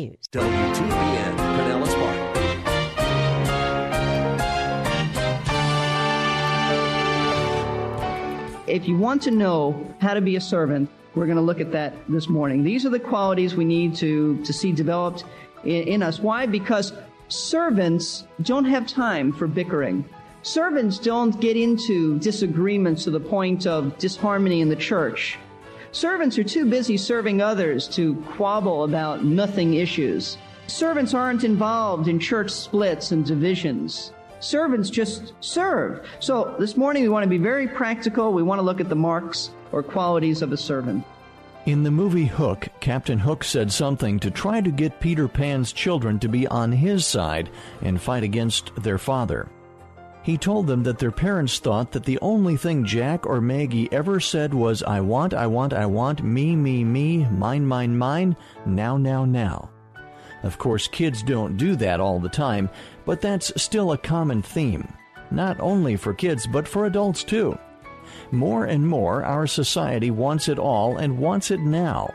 WTBN, Pinellas Park. If you want to know how to be a servant, we're going to look at that this morning. These are the qualities we need to, to see developed in, in us. Why? Because servants don't have time for bickering. Servants don't get into disagreements to the point of disharmony in the church. Servants are too busy serving others to quabble about nothing issues. Servants aren't involved in church splits and divisions. Servants just serve. So this morning we want to be very practical. We want to look at the marks or qualities of a servant. In the movie Hook, Captain Hook said something to try to get Peter Pan's children to be on his side and fight against their father. He told them that their parents thought that the only thing Jack or Maggie ever said was, I want, I want, I want, me, me, me, mine, mine, mine, now, now, now. Of course, kids don't do that all the time, but that's still a common theme, not only for kids, but for adults too. More and more, our society wants it all and wants it now.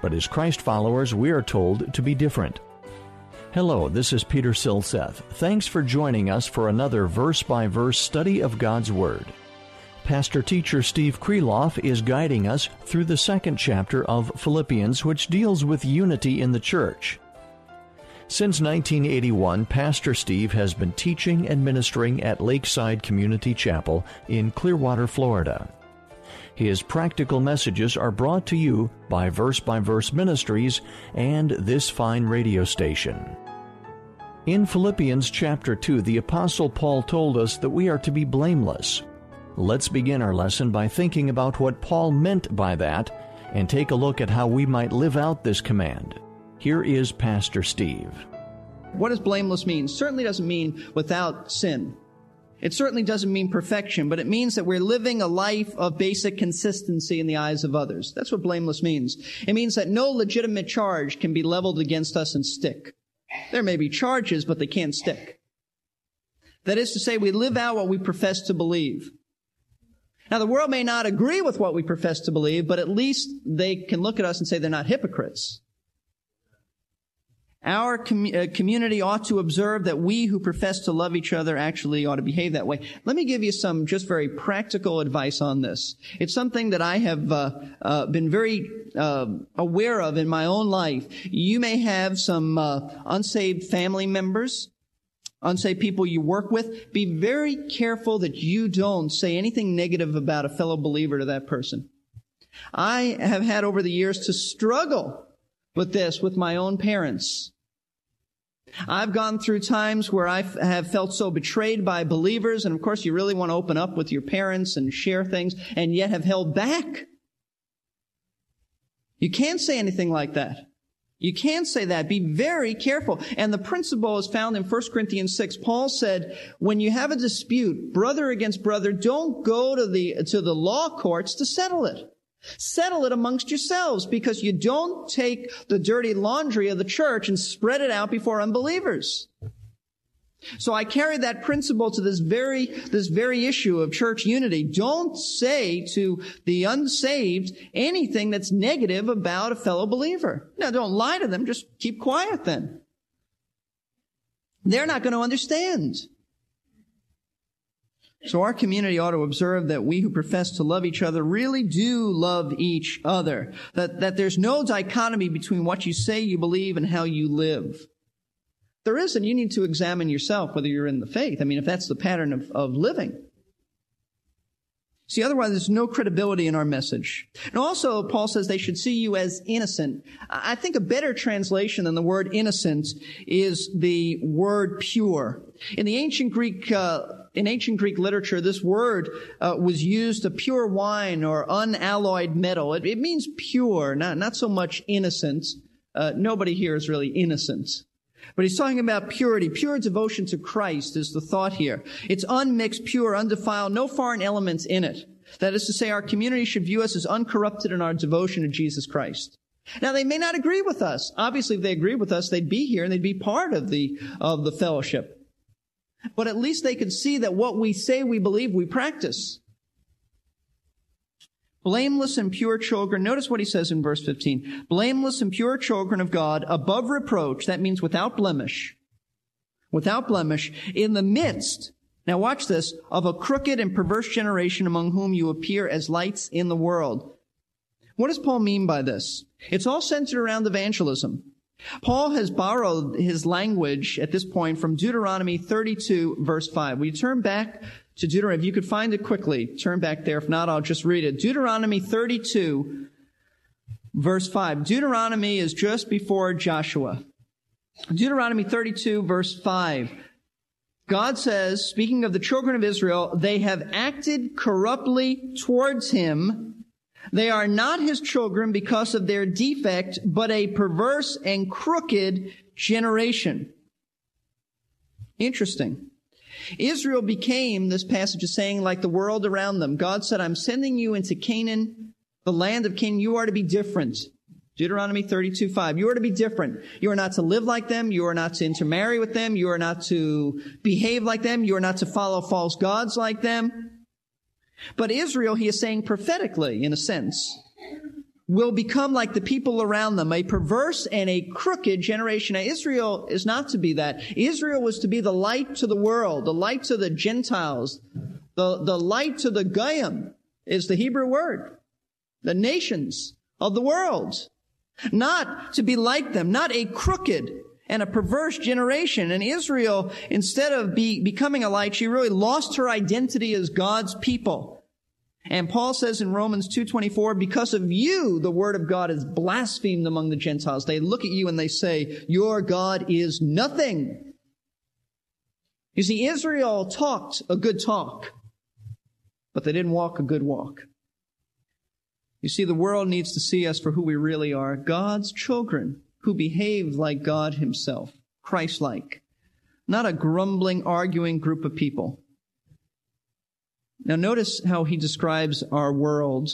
But as Christ followers, we are told to be different. Hello, this is Peter Silseth. Thanks for joining us for another verse by verse study of God's Word. Pastor teacher Steve Kreloff is guiding us through the second chapter of Philippians, which deals with unity in the church. Since 1981, Pastor Steve has been teaching and ministering at Lakeside Community Chapel in Clearwater, Florida. His practical messages are brought to you by Verse by Verse Ministries and this fine radio station. In Philippians chapter 2, the Apostle Paul told us that we are to be blameless. Let's begin our lesson by thinking about what Paul meant by that and take a look at how we might live out this command. Here is Pastor Steve. What does blameless mean? Certainly doesn't mean without sin. It certainly doesn't mean perfection, but it means that we're living a life of basic consistency in the eyes of others. That's what blameless means. It means that no legitimate charge can be leveled against us and stick. There may be charges, but they can't stick. That is to say, we live out what we profess to believe. Now, the world may not agree with what we profess to believe, but at least they can look at us and say they're not hypocrites. Our com- uh, community ought to observe that we who profess to love each other actually ought to behave that way. Let me give you some just very practical advice on this. It's something that I have uh, uh, been very uh, aware of in my own life. You may have some uh, unsaved family members, unsaved people you work with. Be very careful that you don't say anything negative about a fellow believer to that person. I have had over the years to struggle with this with my own parents. I've gone through times where I have felt so betrayed by believers, and of course you really want to open up with your parents and share things, and yet have held back. You can't say anything like that. You can't say that. Be very careful. And the principle is found in 1 Corinthians 6. Paul said, when you have a dispute, brother against brother, don't go to the, to the law courts to settle it. Settle it amongst yourselves because you don't take the dirty laundry of the church and spread it out before unbelievers. So I carry that principle to this very, this very issue of church unity. Don't say to the unsaved anything that's negative about a fellow believer. Now don't lie to them, just keep quiet then. They're not going to understand. So our community ought to observe that we who profess to love each other really do love each other. That, that there's no dichotomy between what you say you believe and how you live. There isn't. You need to examine yourself whether you're in the faith. I mean, if that's the pattern of, of living. See, otherwise there's no credibility in our message. And also, Paul says they should see you as innocent. I think a better translation than the word innocent is the word pure. In the ancient Greek, uh, in ancient Greek literature, this word uh, was used to pure wine or unalloyed metal. It, it means pure, not, not so much innocent. Uh, nobody here is really innocent. But he's talking about purity. Pure devotion to Christ is the thought here. It's unmixed, pure, undefiled, no foreign elements in it. That is to say, our community should view us as uncorrupted in our devotion to Jesus Christ. Now, they may not agree with us. Obviously, if they agreed with us, they'd be here and they'd be part of the, of the fellowship. But at least they could see that what we say we believe, we practice. Blameless and pure children. Notice what he says in verse 15. Blameless and pure children of God, above reproach. That means without blemish. Without blemish. In the midst, now watch this, of a crooked and perverse generation among whom you appear as lights in the world. What does Paul mean by this? It's all centered around evangelism. Paul has borrowed his language at this point from Deuteronomy 32 verse 5. We turn back to Deuteronomy. If you could find it quickly, turn back there. If not, I'll just read it. Deuteronomy 32 verse 5. Deuteronomy is just before Joshua. Deuteronomy 32 verse 5. God says, speaking of the children of Israel, they have acted corruptly towards him they are not his children because of their defect, but a perverse and crooked generation. Interesting. Israel became, this passage is saying, like the world around them. God said, I'm sending you into Canaan, the land of Canaan. You are to be different. Deuteronomy 32, 5. You are to be different. You are not to live like them. You are not to intermarry with them. You are not to behave like them. You are not to follow false gods like them. But Israel, he is saying prophetically, in a sense, will become like the people around them, a perverse and a crooked generation. Now, Israel is not to be that. Israel was to be the light to the world, the light to the Gentiles, the, the light to the Goyim is the Hebrew word, the nations of the world. Not to be like them, not a crooked and a perverse generation. And Israel, instead of be, becoming a light, she really lost her identity as God's people. And Paul says in Romans 2.24, because of you, the word of God is blasphemed among the Gentiles. They look at you and they say, your God is nothing. You see, Israel talked a good talk, but they didn't walk a good walk. You see, the world needs to see us for who we really are, God's children who behave like God himself, Christ-like, not a grumbling, arguing group of people. Now notice how he describes our world.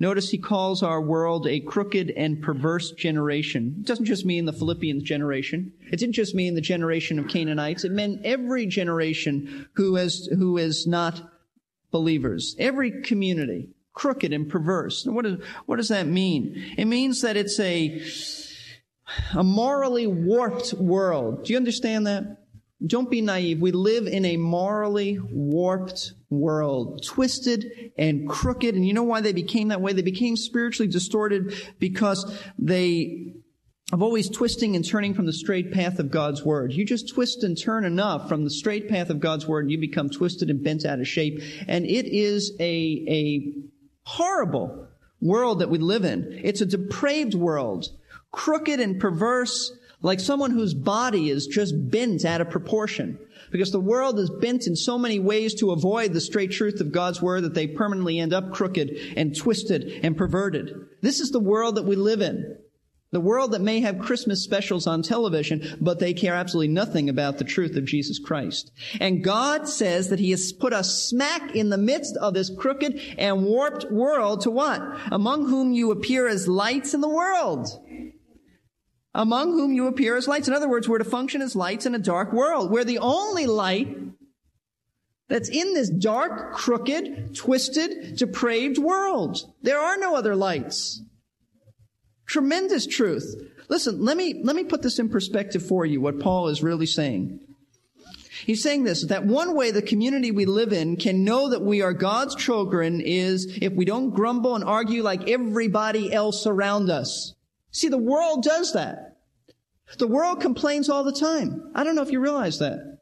Notice he calls our world a crooked and perverse generation. It doesn't just mean the Philippians generation. It didn't just mean the generation of Canaanites. It meant every generation who is, who is not believers. Every community. Crooked and perverse. What, is, what does that mean? It means that it's a, a morally warped world. Do you understand that? Don't be naive. We live in a morally warped world, twisted and crooked. And you know why they became that way? They became spiritually distorted because they of always twisting and turning from the straight path of God's Word. You just twist and turn enough from the straight path of God's Word and you become twisted and bent out of shape. And it is a, a horrible world that we live in. It's a depraved world crooked and perverse, like someone whose body is just bent out of proportion. Because the world is bent in so many ways to avoid the straight truth of God's word that they permanently end up crooked and twisted and perverted. This is the world that we live in. The world that may have Christmas specials on television, but they care absolutely nothing about the truth of Jesus Christ. And God says that He has put us smack in the midst of this crooked and warped world to what? Among whom you appear as lights in the world among whom you appear as lights. In other words, we're to function as lights in a dark world. We're the only light that's in this dark, crooked, twisted, depraved world. There are no other lights. Tremendous truth. Listen, let me, let me put this in perspective for you, what Paul is really saying. He's saying this, that one way the community we live in can know that we are God's children is if we don't grumble and argue like everybody else around us. See, the world does that. The world complains all the time. I don't know if you realize that.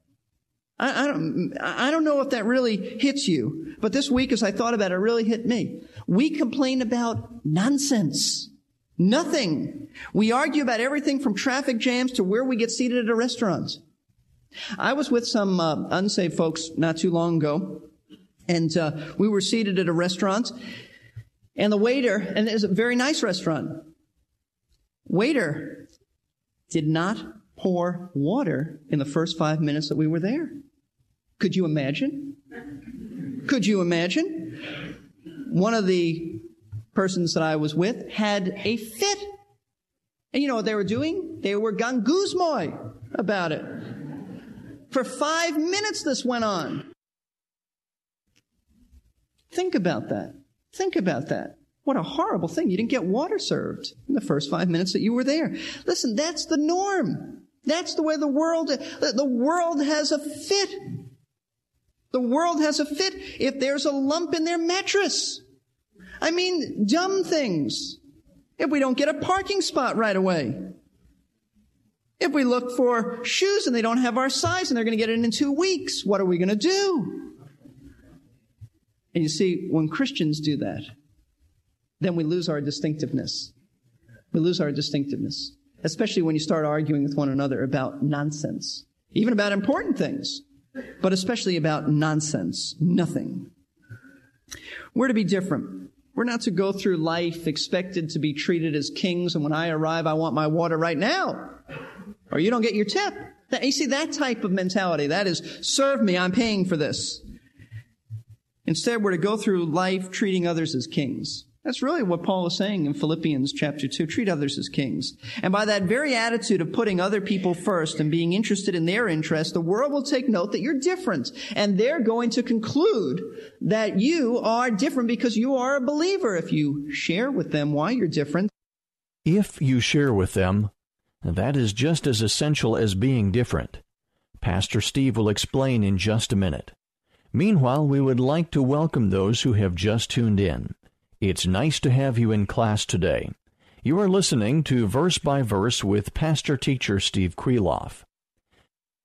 I, I, don't, I don't know if that really hits you, but this week as I thought about it, it really hit me. We complain about nonsense. Nothing. We argue about everything from traffic jams to where we get seated at a restaurant. I was with some uh, unsaved folks not too long ago, and uh, we were seated at a restaurant, and the waiter, and it's a very nice restaurant, Waiter did not pour water in the first five minutes that we were there. Could you imagine? Could you imagine? One of the persons that I was with had a fit. And you know what they were doing? They were ganguzmoy about it. For five minutes this went on. Think about that. Think about that. What a horrible thing. You didn't get water served in the first five minutes that you were there. Listen, that's the norm. That's the way the world, the world has a fit. The world has a fit if there's a lump in their mattress. I mean, dumb things. If we don't get a parking spot right away. If we look for shoes and they don't have our size and they're going to get it in two weeks, what are we going to do? And you see, when Christians do that, then we lose our distinctiveness. We lose our distinctiveness, especially when you start arguing with one another about nonsense, even about important things, but especially about nonsense, nothing. We're to be different. We're not to go through life expected to be treated as kings, and when I arrive, I want my water right now, or you don't get your tip. You see, that type of mentality, that is, serve me, I'm paying for this. Instead, we're to go through life treating others as kings. That's really what Paul is saying in Philippians chapter 2. Treat others as kings. And by that very attitude of putting other people first and being interested in their interests, the world will take note that you're different. And they're going to conclude that you are different because you are a believer if you share with them why you're different. If you share with them, that is just as essential as being different. Pastor Steve will explain in just a minute. Meanwhile, we would like to welcome those who have just tuned in. It's nice to have you in class today. You are listening to Verse by Verse with Pastor Teacher Steve Kreloff.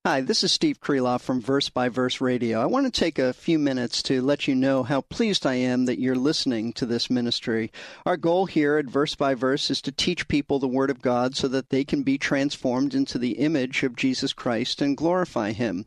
Hi, this is Steve Kreloff from Verse by Verse Radio. I want to take a few minutes to let you know how pleased I am that you're listening to this ministry. Our goal here at Verse by Verse is to teach people the Word of God so that they can be transformed into the image of Jesus Christ and glorify Him.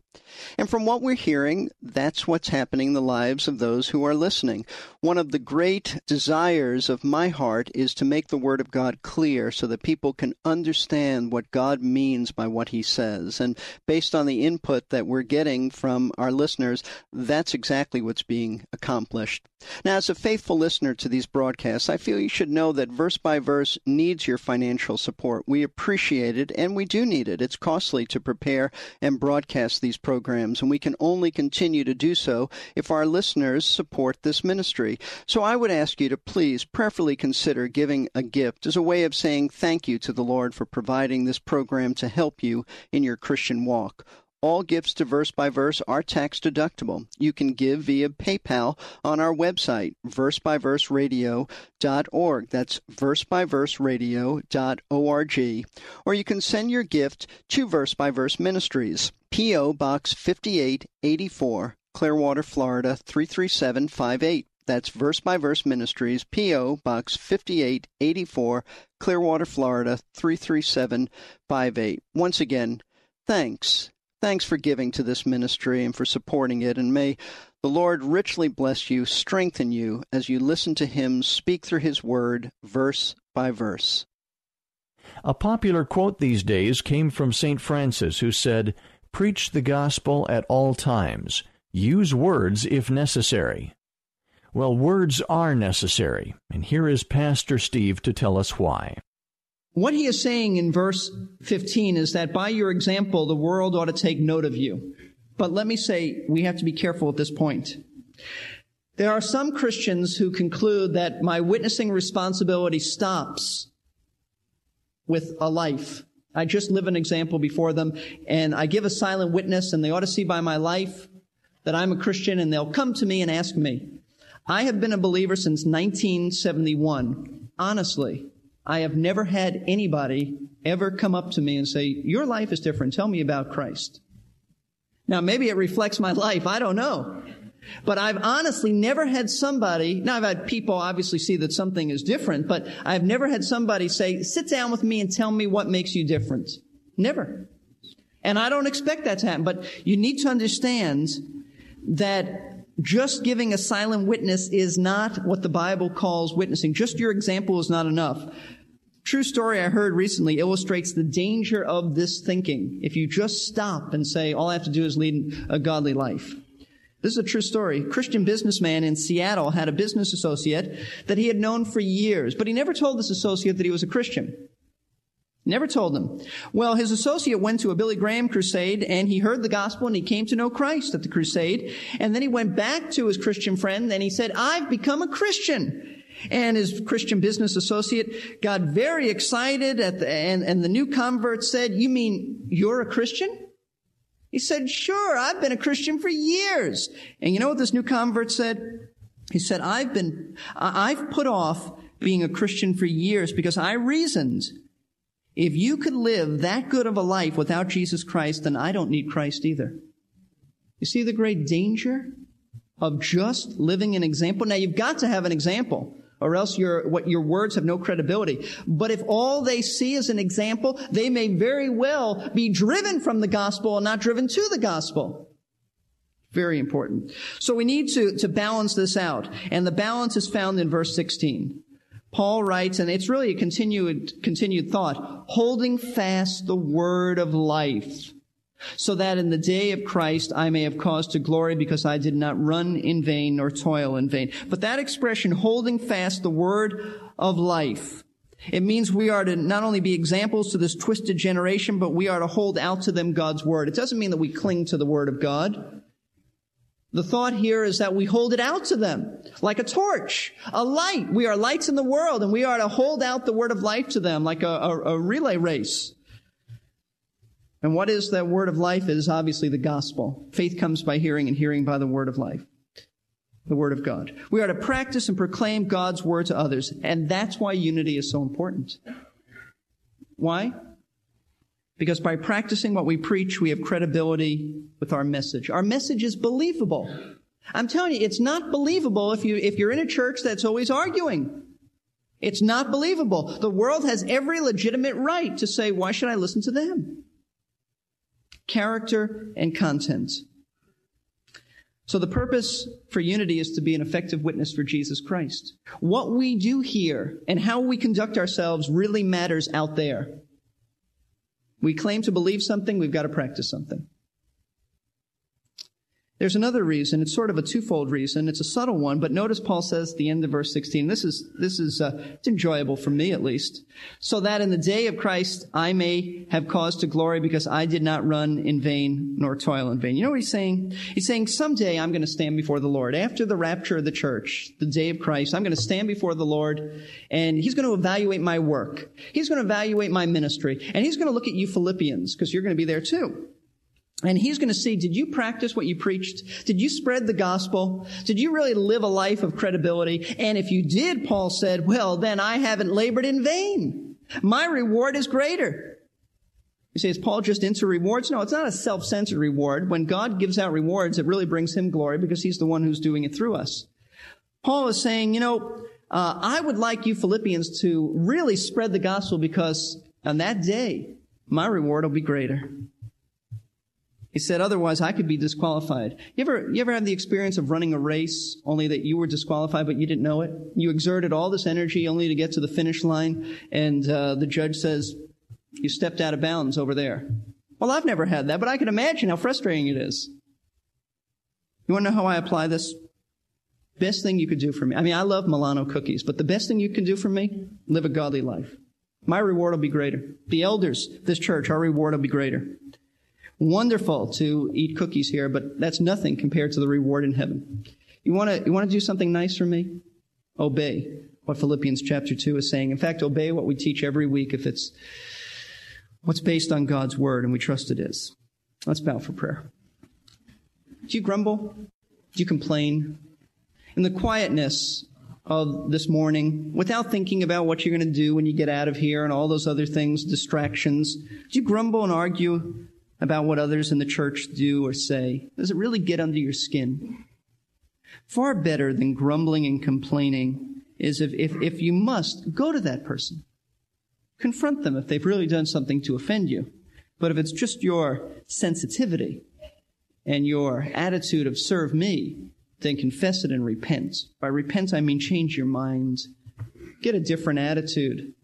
And from what we're hearing, that's what's happening in the lives of those who are listening. One of the great desires of my heart is to make the Word of God clear so that people can understand what God means by what He says. And based on the input that we're getting from our listeners, that's exactly what's being accomplished. Now, as a faithful listener to these broadcasts, I feel you should know that Verse by Verse needs your financial support. We appreciate it, and we do need it. It's costly to prepare and broadcast these programs, and we can only continue to do so if our listeners support this ministry. So I would ask you to please prayerfully consider giving a gift as a way of saying thank you to the Lord for providing this program to help you in your Christian walk. All gifts to Verse by Verse are tax deductible. You can give via PayPal on our website, versebyverseradio.org. That's versebyverseradio.org. Or you can send your gift to Verse by Verse Ministries, P.O. Box 5884, Clearwater, Florida 33758. That's Verse by Verse Ministries, P.O. Box 5884, Clearwater, Florida 33758. Once again, thanks Thanks for giving to this ministry and for supporting it, and may the Lord richly bless you, strengthen you as you listen to Him speak through His Word, verse by verse. A popular quote these days came from St. Francis, who said, Preach the gospel at all times. Use words if necessary. Well, words are necessary, and here is Pastor Steve to tell us why. What he is saying in verse 15 is that by your example, the world ought to take note of you. But let me say, we have to be careful at this point. There are some Christians who conclude that my witnessing responsibility stops with a life. I just live an example before them and I give a silent witness and they ought to see by my life that I'm a Christian and they'll come to me and ask me. I have been a believer since 1971. Honestly, I have never had anybody ever come up to me and say, Your life is different. Tell me about Christ. Now, maybe it reflects my life. I don't know. But I've honestly never had somebody, now I've had people obviously see that something is different, but I've never had somebody say, sit down with me and tell me what makes you different. Never. And I don't expect that to happen, but you need to understand that just giving a silent witness is not what the Bible calls witnessing. Just your example is not enough. True story I heard recently illustrates the danger of this thinking if you just stop and say, all I have to do is lead a godly life. This is a true story. Christian businessman in Seattle had a business associate that he had known for years, but he never told this associate that he was a Christian. Never told them. Well, his associate went to a Billy Graham crusade and he heard the gospel and he came to know Christ at the crusade. And then he went back to his Christian friend and he said, I've become a Christian. And his Christian business associate got very excited at the, and, and the new convert said, you mean you're a Christian? He said, sure, I've been a Christian for years. And you know what this new convert said? He said, I've been, I've put off being a Christian for years because I reasoned if you could live that good of a life without Jesus Christ, then I don't need Christ either. You see the great danger of just living an example? Now you've got to have an example or else your, what, your words have no credibility. But if all they see is an example, they may very well be driven from the gospel and not driven to the gospel. Very important. So we need to, to balance this out. And the balance is found in verse 16. Paul writes, and it's really a continued, continued thought, holding fast the word of life, so that in the day of Christ I may have cause to glory because I did not run in vain nor toil in vain. But that expression, holding fast the word of life, it means we are to not only be examples to this twisted generation, but we are to hold out to them God's word. It doesn't mean that we cling to the word of God. The thought here is that we hold it out to them like a torch, a light. We are lights in the world and we are to hold out the word of life to them like a, a, a relay race. And what is that word of life? It is obviously the gospel. Faith comes by hearing and hearing by the word of life. The word of God. We are to practice and proclaim God's word to others. And that's why unity is so important. Why? Because by practicing what we preach, we have credibility with our message. Our message is believable. I'm telling you, it's not believable if you, if you're in a church that's always arguing. It's not believable. The world has every legitimate right to say, why should I listen to them? Character and content. So the purpose for unity is to be an effective witness for Jesus Christ. What we do here and how we conduct ourselves really matters out there. We claim to believe something, we've got to practice something. There's another reason. It's sort of a twofold reason. It's a subtle one, but notice Paul says at the end of verse 16. This is this is uh, it's enjoyable for me at least, so that in the day of Christ I may have cause to glory because I did not run in vain nor toil in vain. You know what he's saying? He's saying someday I'm going to stand before the Lord after the rapture of the church, the day of Christ. I'm going to stand before the Lord, and He's going to evaluate my work. He's going to evaluate my ministry, and He's going to look at you Philippians because you're going to be there too. And he's going to see, did you practice what you preached? Did you spread the gospel? Did you really live a life of credibility? And if you did, Paul said, well, then I haven't labored in vain. My reward is greater. You say, is Paul just into rewards? No, it's not a self-centered reward. When God gives out rewards, it really brings him glory because he's the one who's doing it through us. Paul is saying, you know, uh, I would like you Philippians to really spread the gospel because on that day, my reward will be greater. He said, otherwise I could be disqualified. You ever, you ever have the experience of running a race only that you were disqualified but you didn't know it? You exerted all this energy only to get to the finish line and uh, the judge says, you stepped out of bounds over there. Well, I've never had that, but I can imagine how frustrating it is. You want to know how I apply this? Best thing you could do for me. I mean, I love Milano cookies, but the best thing you can do for me, live a godly life. My reward will be greater. The elders, this church, our reward will be greater wonderful to eat cookies here, but that's nothing compared to the reward in heaven. You want to you want to do something nice for me? Obey what Philippians chapter 2 is saying. In fact, obey what we teach every week if it's what's based on God's word and we trust it is. Let's bow for prayer. Do you grumble? Do you complain? In the quietness of this morning, without thinking about what you're going to do when you get out of here and all those other things, distractions, do you grumble and argue about what others in the church do or say? Does it really get under your skin? Far better than grumbling and complaining is if, if, if you must, go to that person. Confront them if they've really done something to offend you. But if it's just your sensitivity and your attitude of serve me, then confess it and repent. By repent, I mean change your mind. Get a different attitude.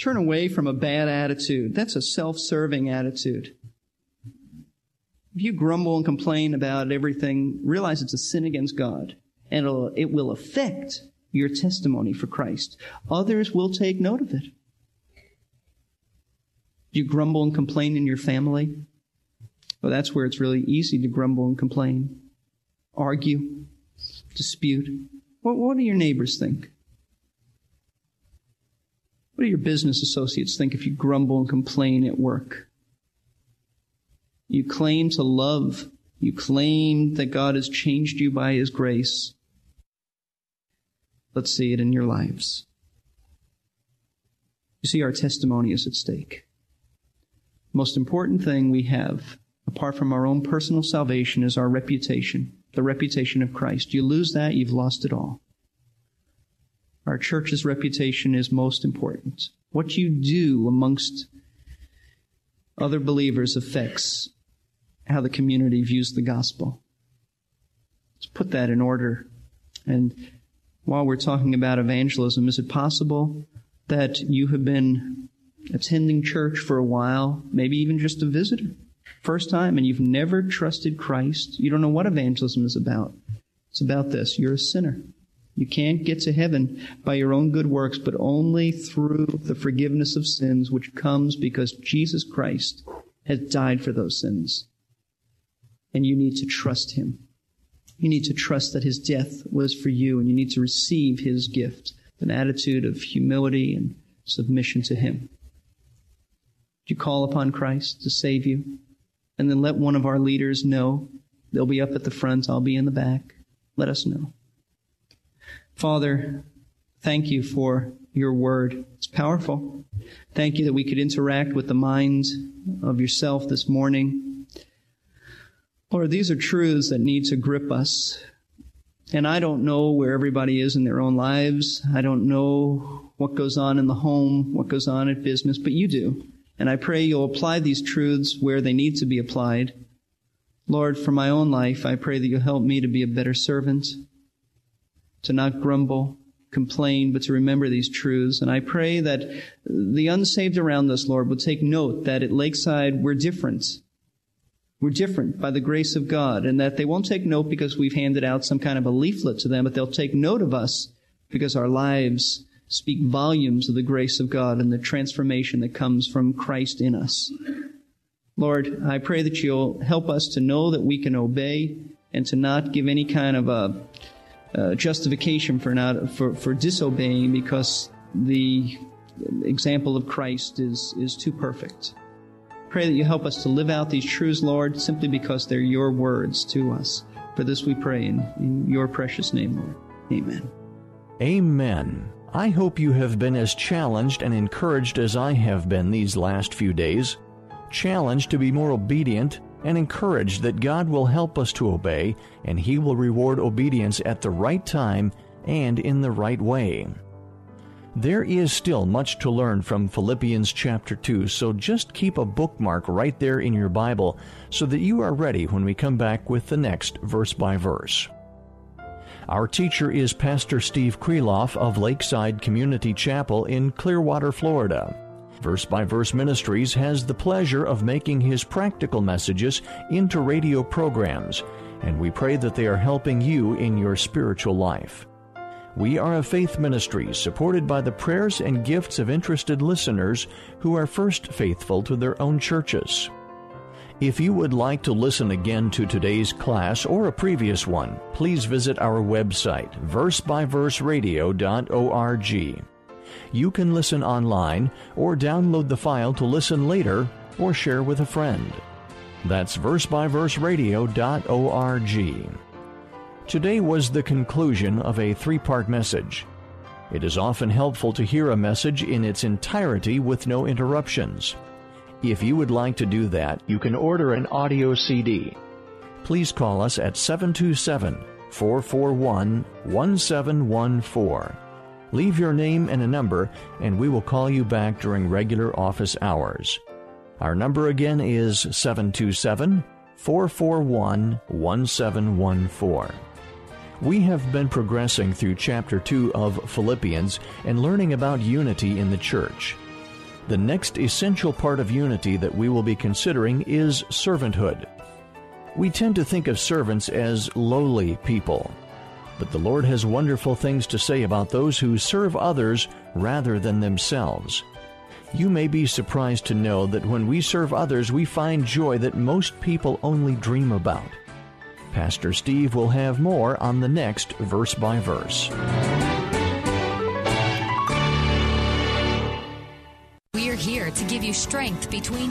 Turn away from a bad attitude. That's a self-serving attitude. If you grumble and complain about everything, realize it's a sin against God and it will affect your testimony for Christ. Others will take note of it. You grumble and complain in your family. Well, that's where it's really easy to grumble and complain, argue, dispute. What, what do your neighbors think? What do your business associates think if you grumble and complain at work? You claim to love. You claim that God has changed you by His grace. Let's see it in your lives. You see, our testimony is at stake. Most important thing we have, apart from our own personal salvation, is our reputation, the reputation of Christ. You lose that, you've lost it all. Our church's reputation is most important. What you do amongst other believers affects how the community views the gospel. Let's put that in order. And while we're talking about evangelism, is it possible that you have been attending church for a while, maybe even just a visitor, first time, and you've never trusted Christ? You don't know what evangelism is about. It's about this. You're a sinner. You can't get to heaven by your own good works, but only through the forgiveness of sins, which comes because Jesus Christ has died for those sins. And you need to trust Him. You need to trust that His death was for you, and you need to receive His gift, an attitude of humility and submission to Him. Do you call upon Christ to save you? And then let one of our leaders know. They'll be up at the front, I'll be in the back. Let us know. Father, thank you for your word. It's powerful. Thank you that we could interact with the mind of yourself this morning. Lord, these are truths that need to grip us. And I don't know where everybody is in their own lives. I don't know what goes on in the home, what goes on at business, but you do. And I pray you'll apply these truths where they need to be applied. Lord, for my own life, I pray that you'll help me to be a better servant, to not grumble, complain, but to remember these truths. And I pray that the unsaved around us, Lord, will take note that at Lakeside we're different. We're different by the grace of God, and that they won't take note because we've handed out some kind of a leaflet to them, but they'll take note of us because our lives speak volumes of the grace of God and the transformation that comes from Christ in us. Lord, I pray that you'll help us to know that we can obey and to not give any kind of a uh, justification for not for, for disobeying because the example of Christ is is too perfect. Pray that you help us to live out these truths, Lord, simply because they're your words to us. For this we pray in, in your precious name, Lord. Amen. Amen. I hope you have been as challenged and encouraged as I have been these last few days. Challenged to be more obedient and encouraged that God will help us to obey and He will reward obedience at the right time and in the right way. There is still much to learn from Philippians chapter 2, so just keep a bookmark right there in your Bible so that you are ready when we come back with the next verse by verse. Our teacher is Pastor Steve Kreloff of Lakeside Community Chapel in Clearwater, Florida. Verse by Verse Ministries has the pleasure of making his practical messages into radio programs, and we pray that they are helping you in your spiritual life. We are a faith ministry supported by the prayers and gifts of interested listeners who are first faithful to their own churches. If you would like to listen again to today's class or a previous one, please visit our website, versebyverseradio.org. You can listen online or download the file to listen later or share with a friend. That's versebyverseradio.org. Today was the conclusion of a three part message. It is often helpful to hear a message in its entirety with no interruptions. If you would like to do that, you can order an audio CD. Please call us at 727 441 1714. Leave your name and a number, and we will call you back during regular office hours. Our number again is 727 441 1714. We have been progressing through chapter 2 of Philippians and learning about unity in the church. The next essential part of unity that we will be considering is servanthood. We tend to think of servants as lowly people, but the Lord has wonderful things to say about those who serve others rather than themselves. You may be surprised to know that when we serve others, we find joy that most people only dream about. Pastor Steve will have more on the next verse by verse. We're here to give you strength between